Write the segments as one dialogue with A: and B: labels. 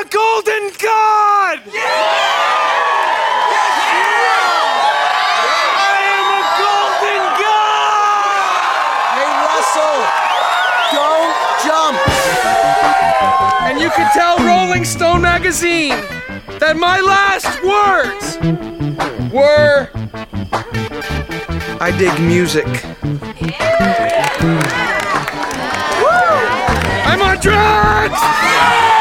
A: a golden god! Yeah. I am a golden god!
B: Hey, Russell, don't jump.
A: And you can tell Rolling Stone magazine that my last words were I dig music. I'm on drugs!
C: I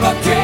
D: Never care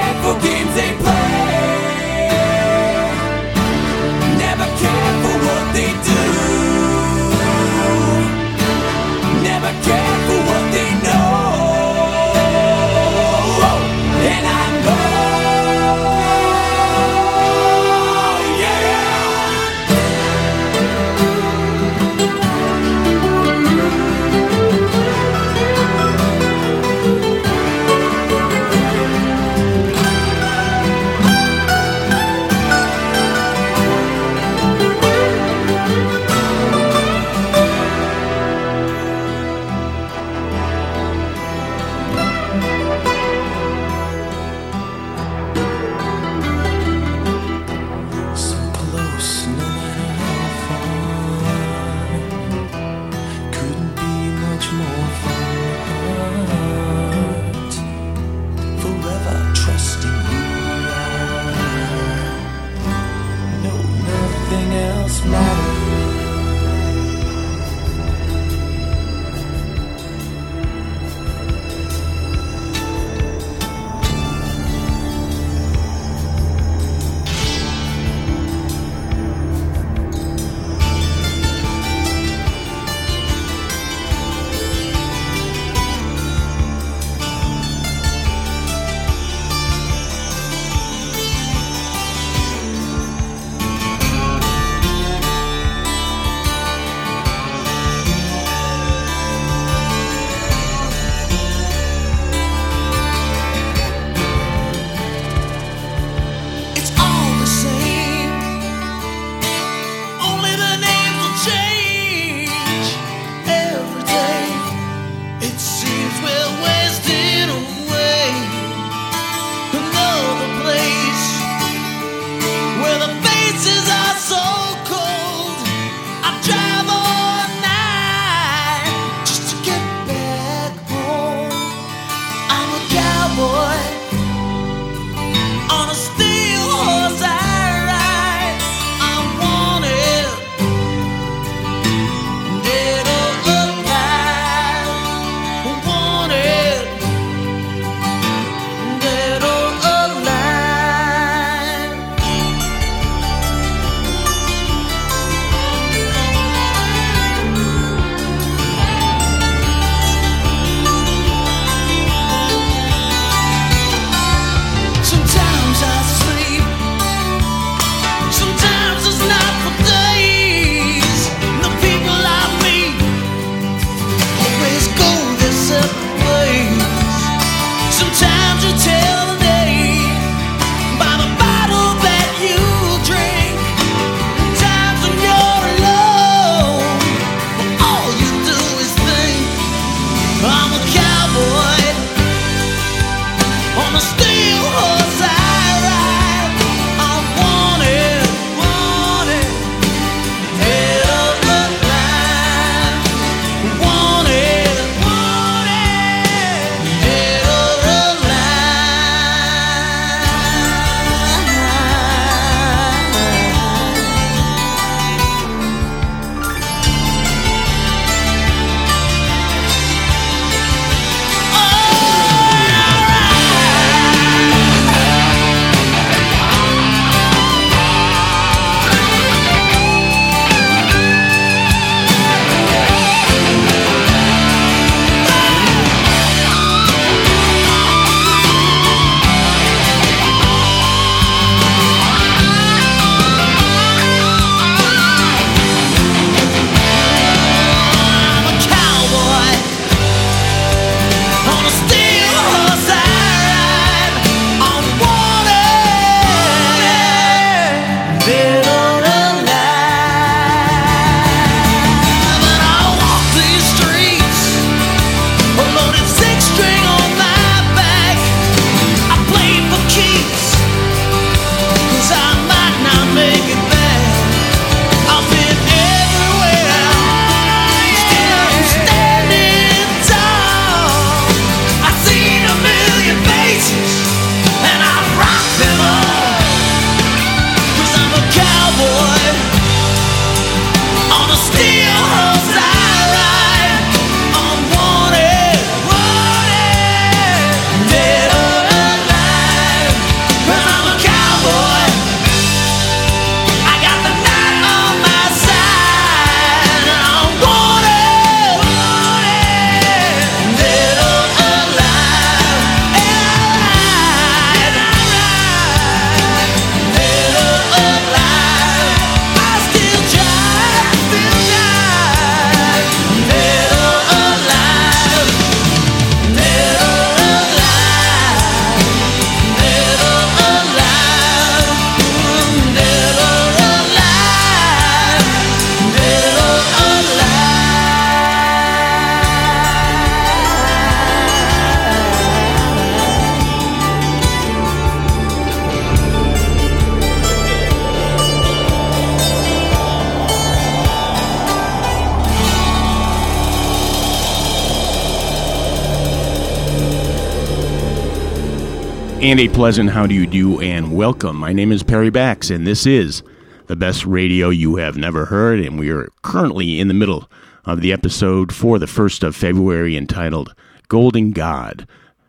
D: And a
E: pleasant how do you do and welcome. My name is Perry Bax, and this is the best radio you have never heard. And we are currently in the middle of the episode for the 1st of February entitled Golden God,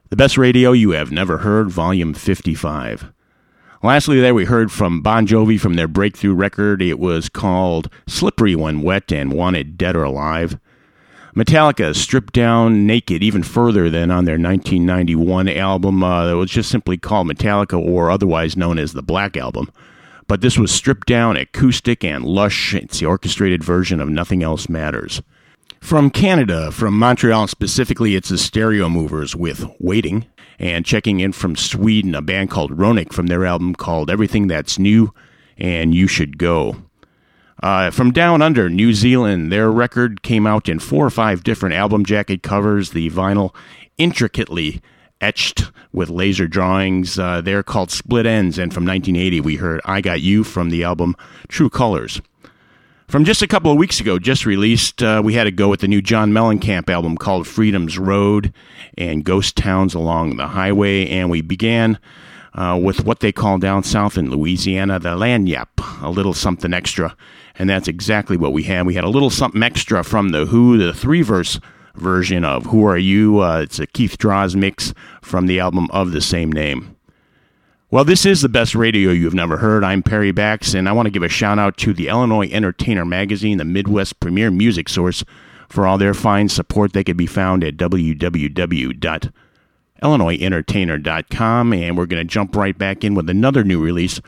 E: the best radio you have never heard, volume 55. Lastly, there we heard from Bon Jovi from their breakthrough record. It was called Slippery When Wet and Wanted Dead or Alive. Metallica stripped down naked even further than on their 1991 album uh, that was just simply called Metallica or otherwise known as the Black Album. But this was stripped down, acoustic, and lush. It's the orchestrated version of Nothing Else Matters. From Canada, from Montreal specifically, it's the Stereomovers with Waiting. And checking in from Sweden, a band called Roenik from their album called Everything That's New and You Should Go. Uh, from Down Under, New Zealand, their record came out in four or five different album jacket covers. The vinyl intricately etched with laser drawings. Uh, they're called Split Enz, and from 1980 we heard I Got You from the album True Colors. From just a couple of weeks ago, just released, uh, we had to go with the new John Mellencamp album called Freedom's Road and Ghost Towns Along the Highway, and we began uh, with what they call down south in Louisiana the lagniappe, a little something extra and that's exactly what we had. We had a little something extra from the Who, the three verse version of Who Are You? Uh, it's a Keith Droz mix from the album of the same name. Well, this is the best radio you've never heard. I'm Perry Bax, and I want to give a shout out to the Illinois Entertainer magazine, the Midwest premier music source, for all their fine support. They could be found at www.illinoisentertainer.com, and we're going to jump right back in with another new release,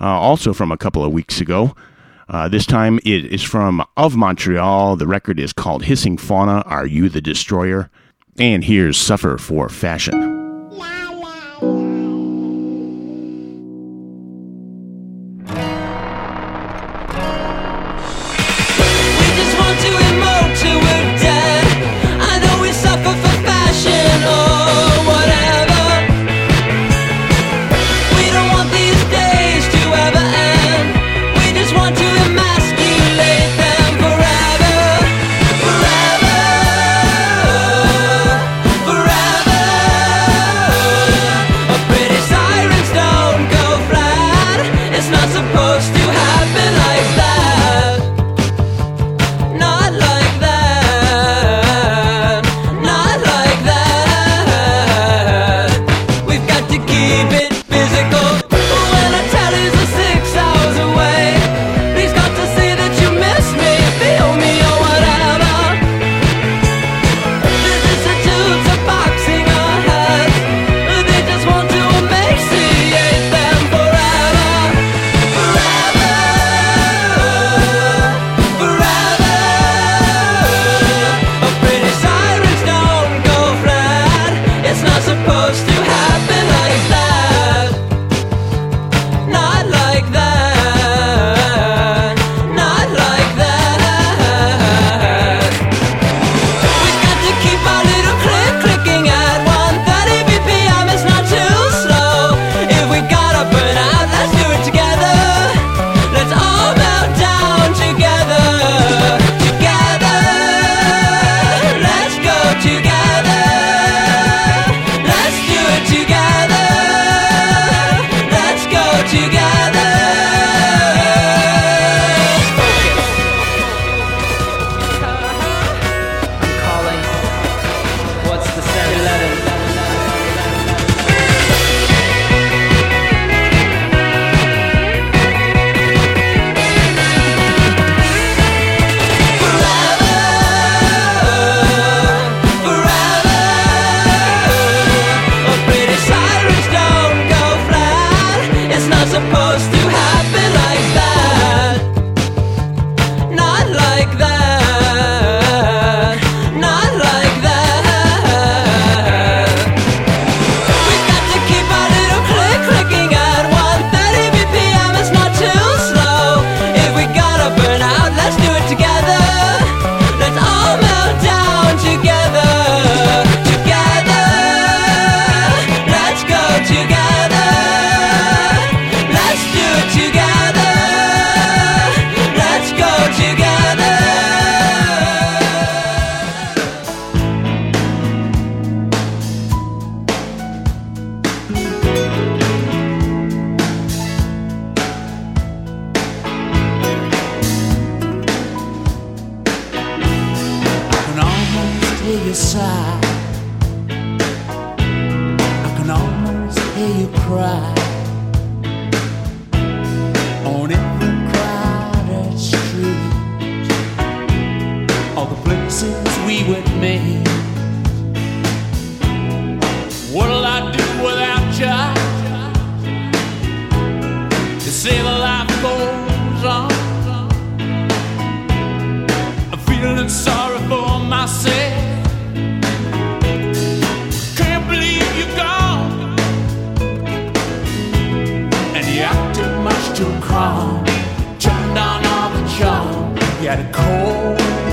E: uh, also from a couple of weeks ago. Uh, this time it is from Of Montreal. The record is called Hissing Fauna Are You the Destroyer? And here's Suffer for Fashion.
C: Had a cold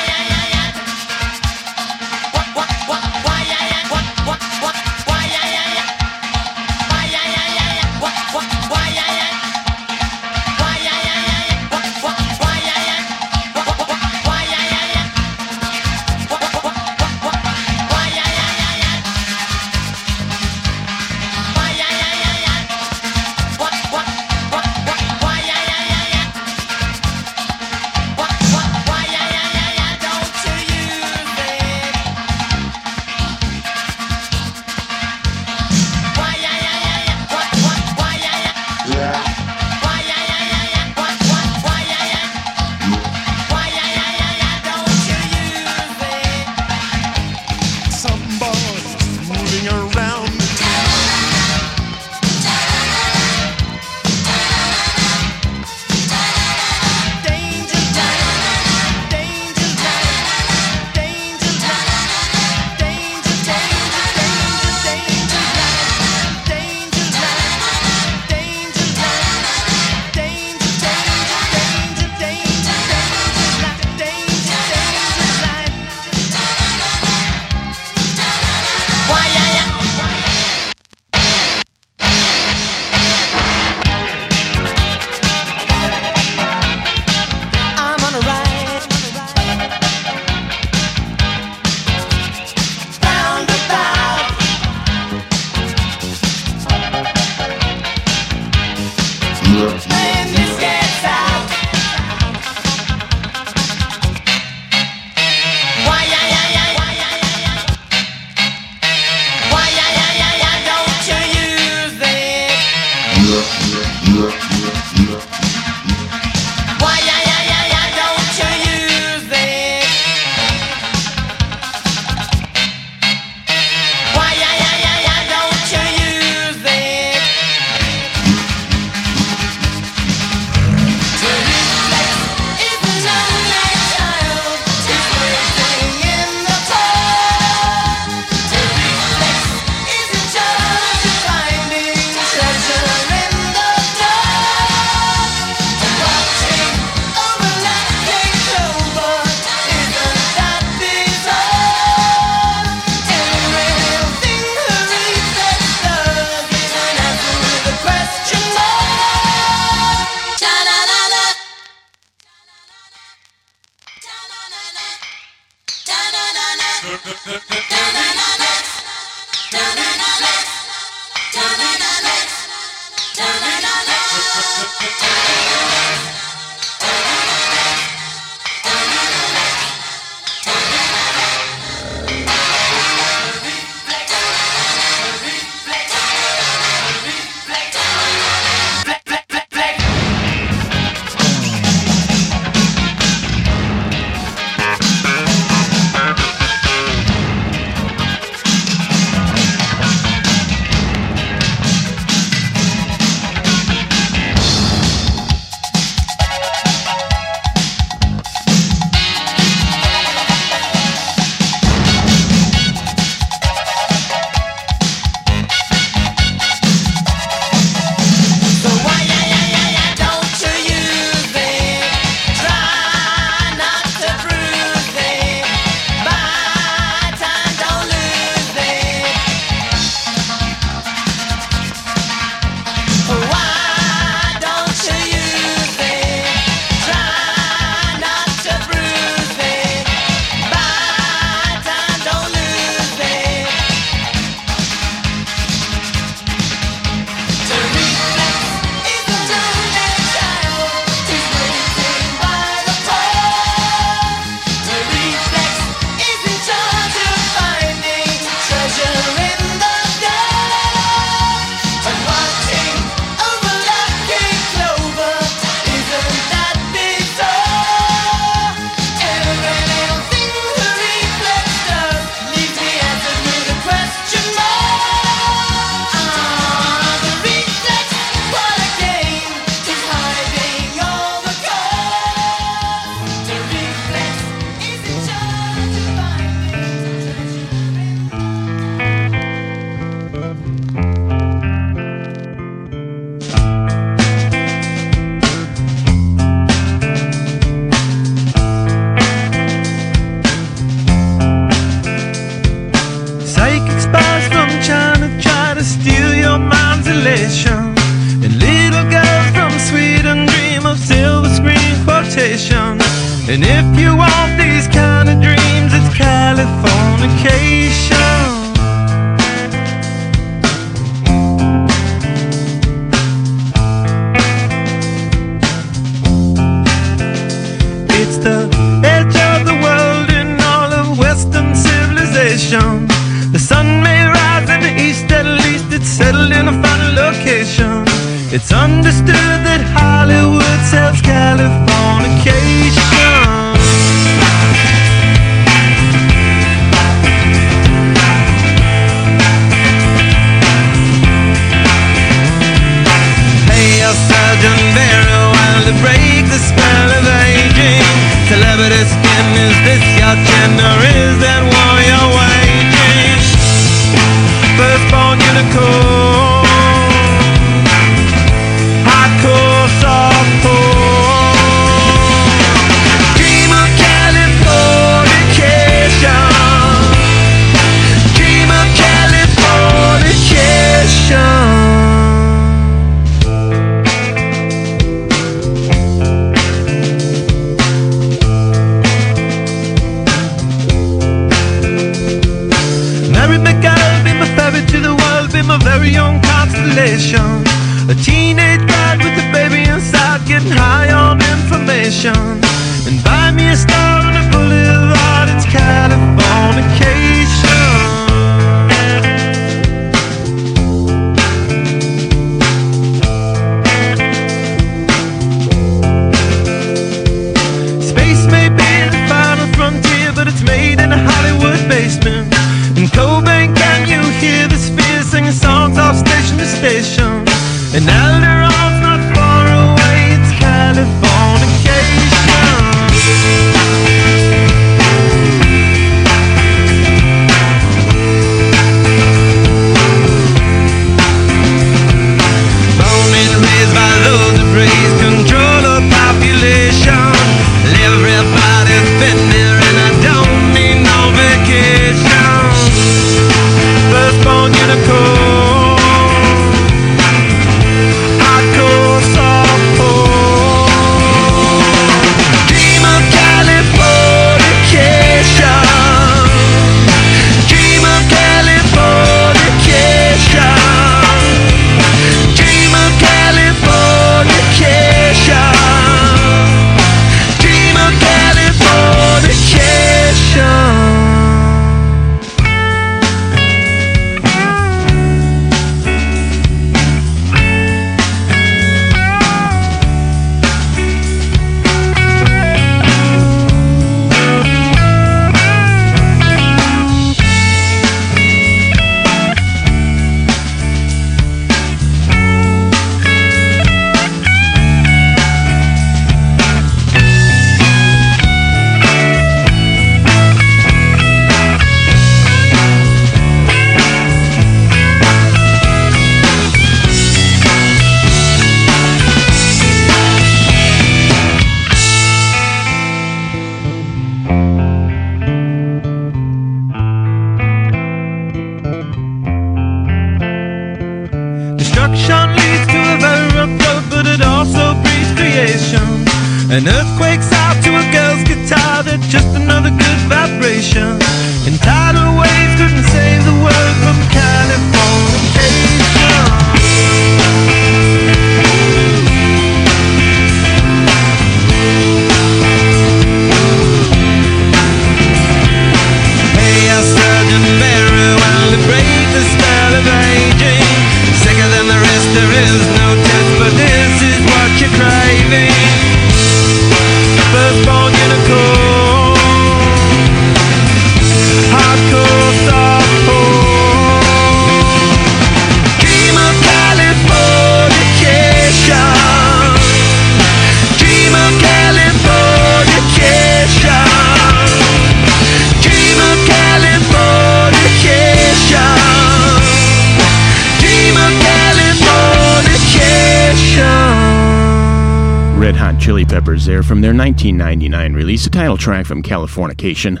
F: Chili Peppers there from their 1999 release, a title track from Californication.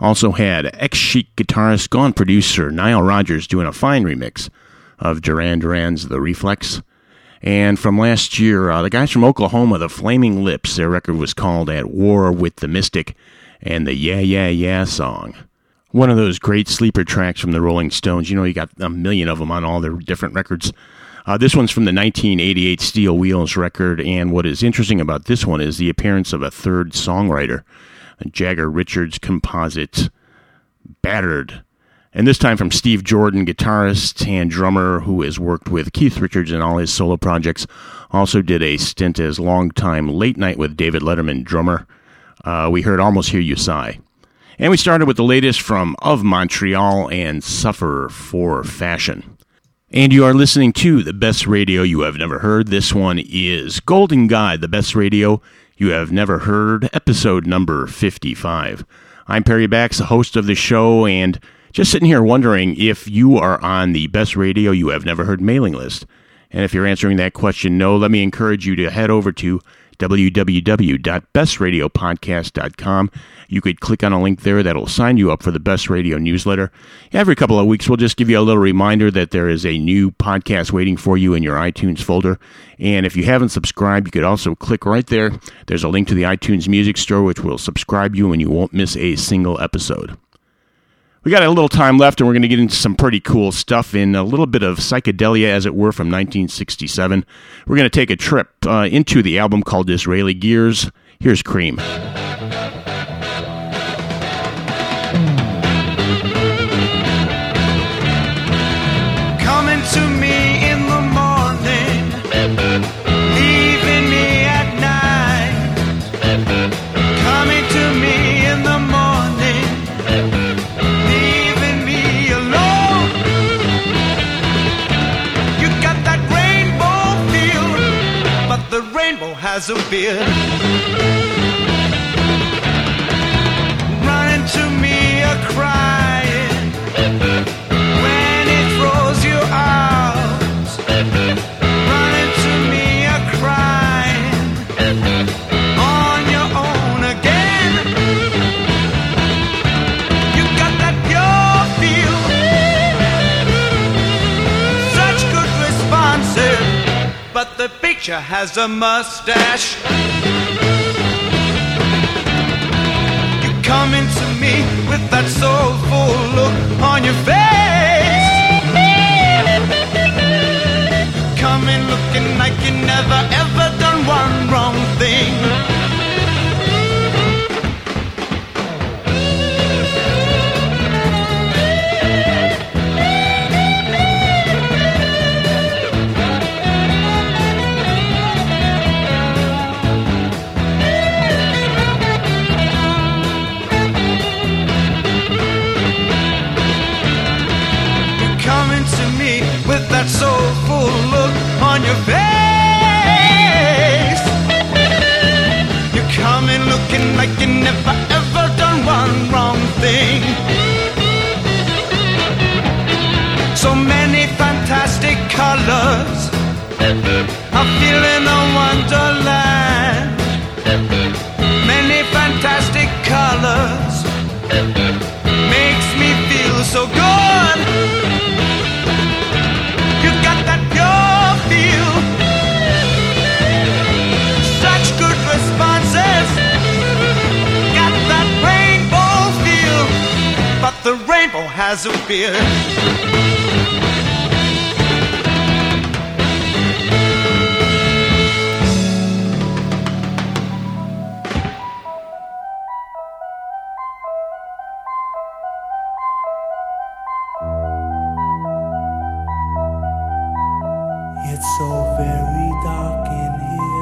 F: Also had ex Chic guitarist, gone producer Nile Rodgers doing a fine remix of Duran Duran's The Reflex. And from last year, uh, the guys from Oklahoma, the Flaming Lips, their record was called At War with the Mystic and the Yeah, Yeah, Yeah song. One of those great sleeper tracks from the Rolling Stones. You know, you got a million of them on all their different records. Uh, this one's from the 1988 Steel Wheels record, and what is interesting about this one is the appearance of a third songwriter, Jagger Richards composite Battered. And this time from Steve Jordan, guitarist and drummer who has worked with Keith Richards in all his solo projects. Also did a stint as longtime late night with David Letterman drummer. Uh, we heard Almost Hear You Sigh. And we started with the latest from Of Montreal and Suffer for Fashion. And you are listening to the best radio you have never heard. This one is Golden God, the best radio you have never heard, episode number 55. I'm Perry Bax, the host of the show, and just sitting here wondering if you are on the best radio you have never heard mailing list. And if you're answering that question no, let me encourage you to head over to www.bestradiopodcast.com. You could click on a link there that'll sign you up for the Best Radio newsletter. Every couple of weeks, we'll just give you a little reminder that there is a new podcast waiting for you in your iTunes folder. And if you haven't subscribed, you could also click right there. There's a link to the iTunes Music Store, which will subscribe you and you won't miss a single episode. We got a little time left, and we're going to get into some pretty cool stuff in a little bit of psychedelia, as it were, from 1967. We're going to take a trip uh, into the album called Disraeli Gears. Here's Cream.
G: Coming to me in the morning, leaving me at night. Coming to rainbow has the has a mustache. You coming to me with that soulful look on your face. Coming looking like you never ever done one wrong thing. Soulful look on your face. You're coming looking like you never ever done one wrong thing. So many fantastic colors. I'm feeling a wonderland. Has a beard.
E: It's so very dark in here.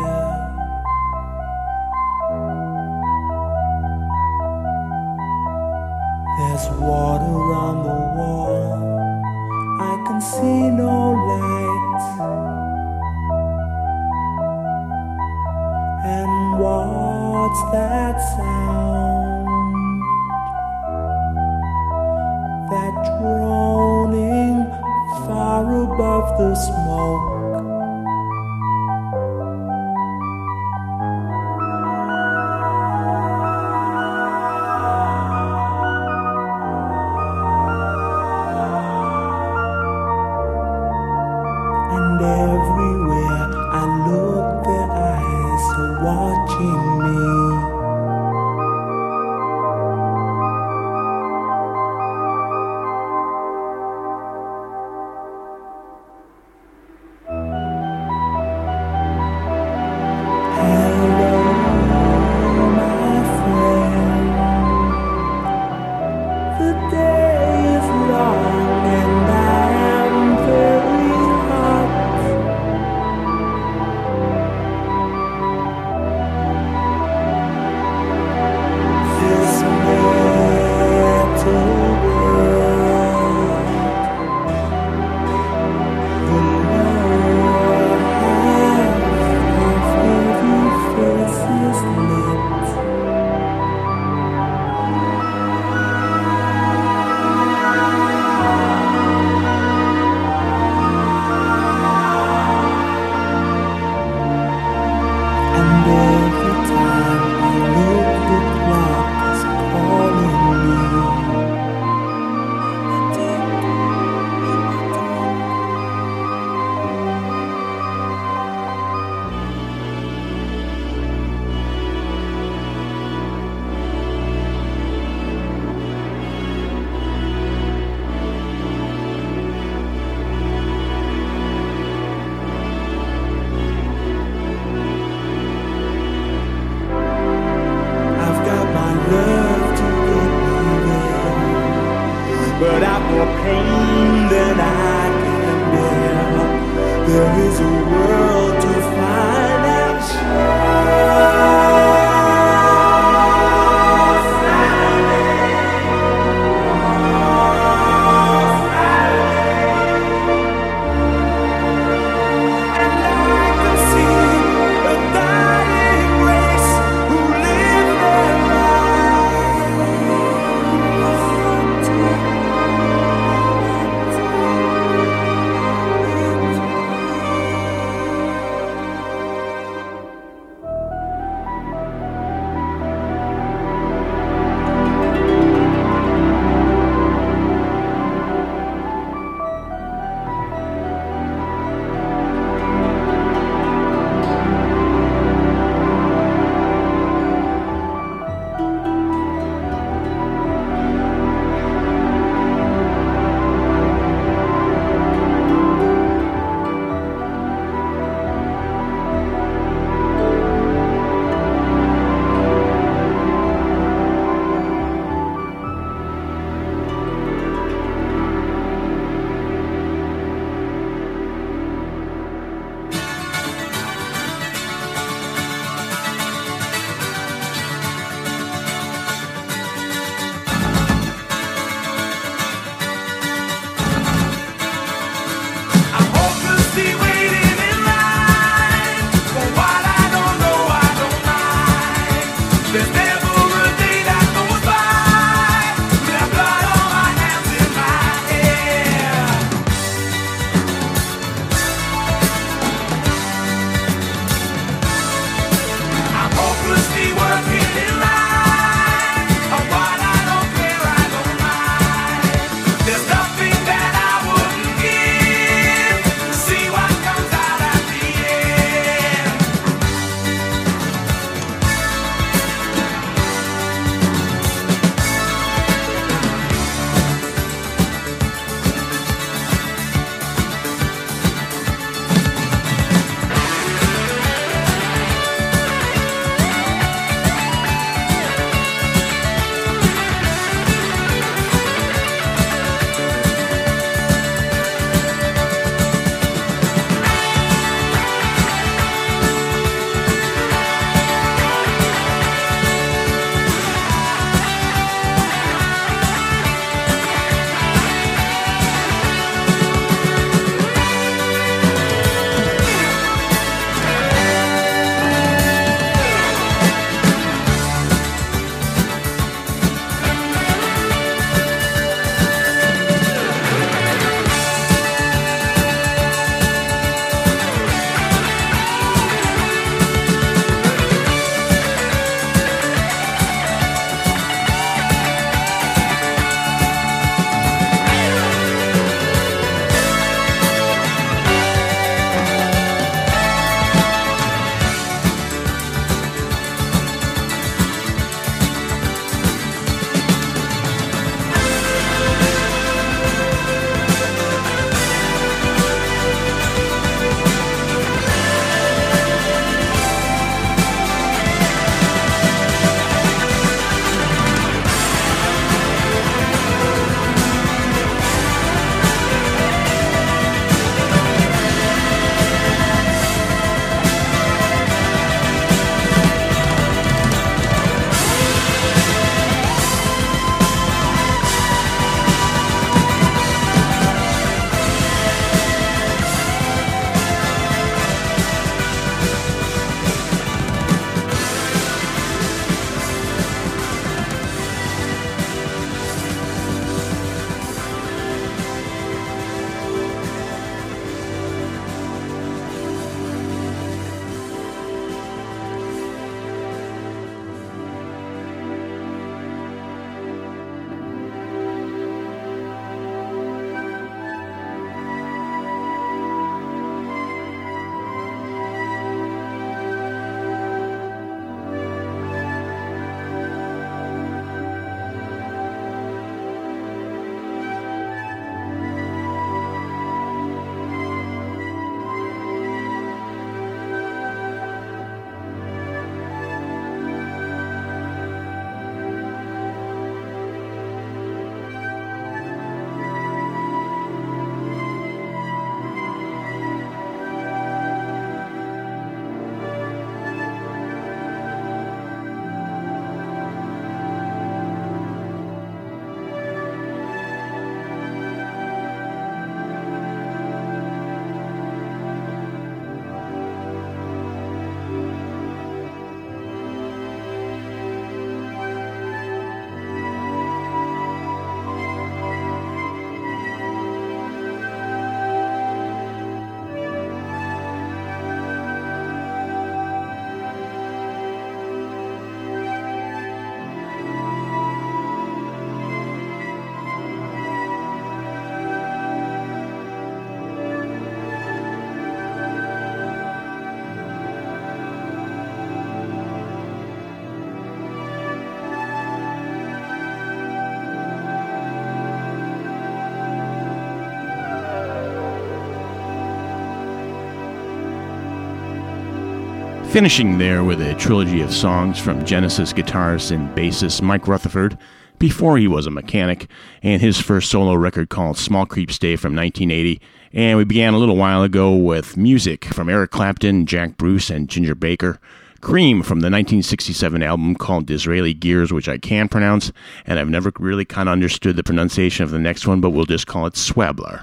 F: Finishing there with a trilogy of songs from Genesis guitarist and bassist Mike Rutherford before he was a mechanic, and his first solo record called Smallcreep's Day from 1980. And we began a little while ago with music from Eric Clapton, Jack Bruce, and Ginger Baker. Cream from the 1967 album called Disraeli Gears, which I can pronounce, and I've never really kind of understood the pronunciation of the next one, but we'll just call it Swabler.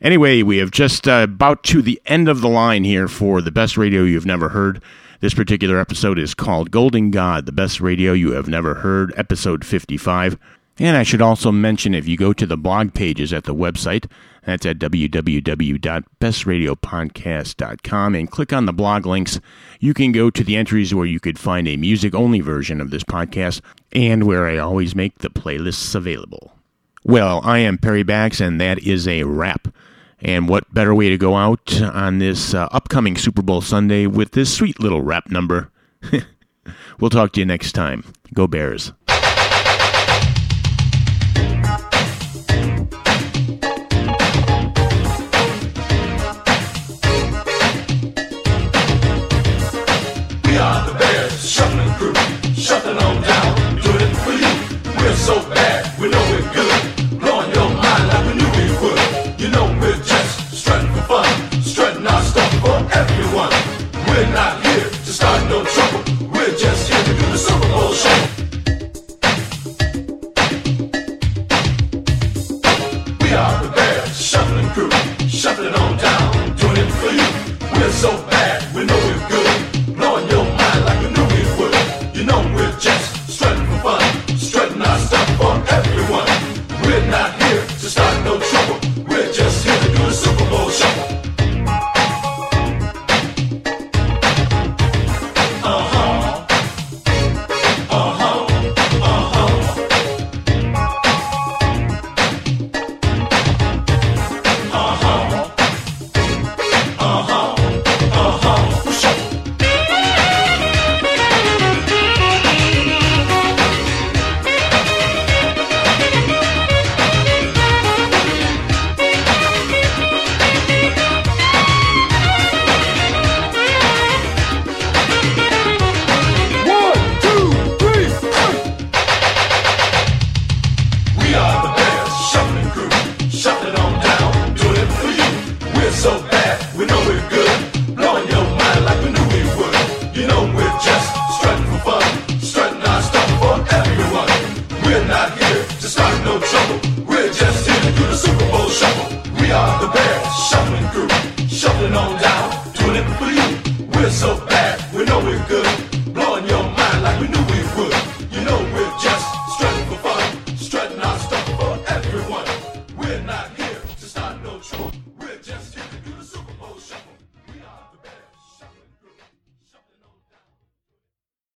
F: Anyway, we have just uh, about to the end of the line here for the best radio you've never heard. This particular episode is called Golden God, the best radio you have never heard, episode 55. And I should also mention if you go to the blog pages at the website, that's at www.bestradiopodcast.com, and click on the blog links, you can go to the entries where you could find a music only version of this podcast and where I always make the playlists available. Well, I am Perry Bax, and that is a wrap. And what better way to go out on this uh, upcoming Super Bowl Sunday with this sweet little rap number? we'll talk to you next time. Go Bears.
D: On down, doing it for you. We're so bad, we know we're good, for you. We're so bad, we know we're good.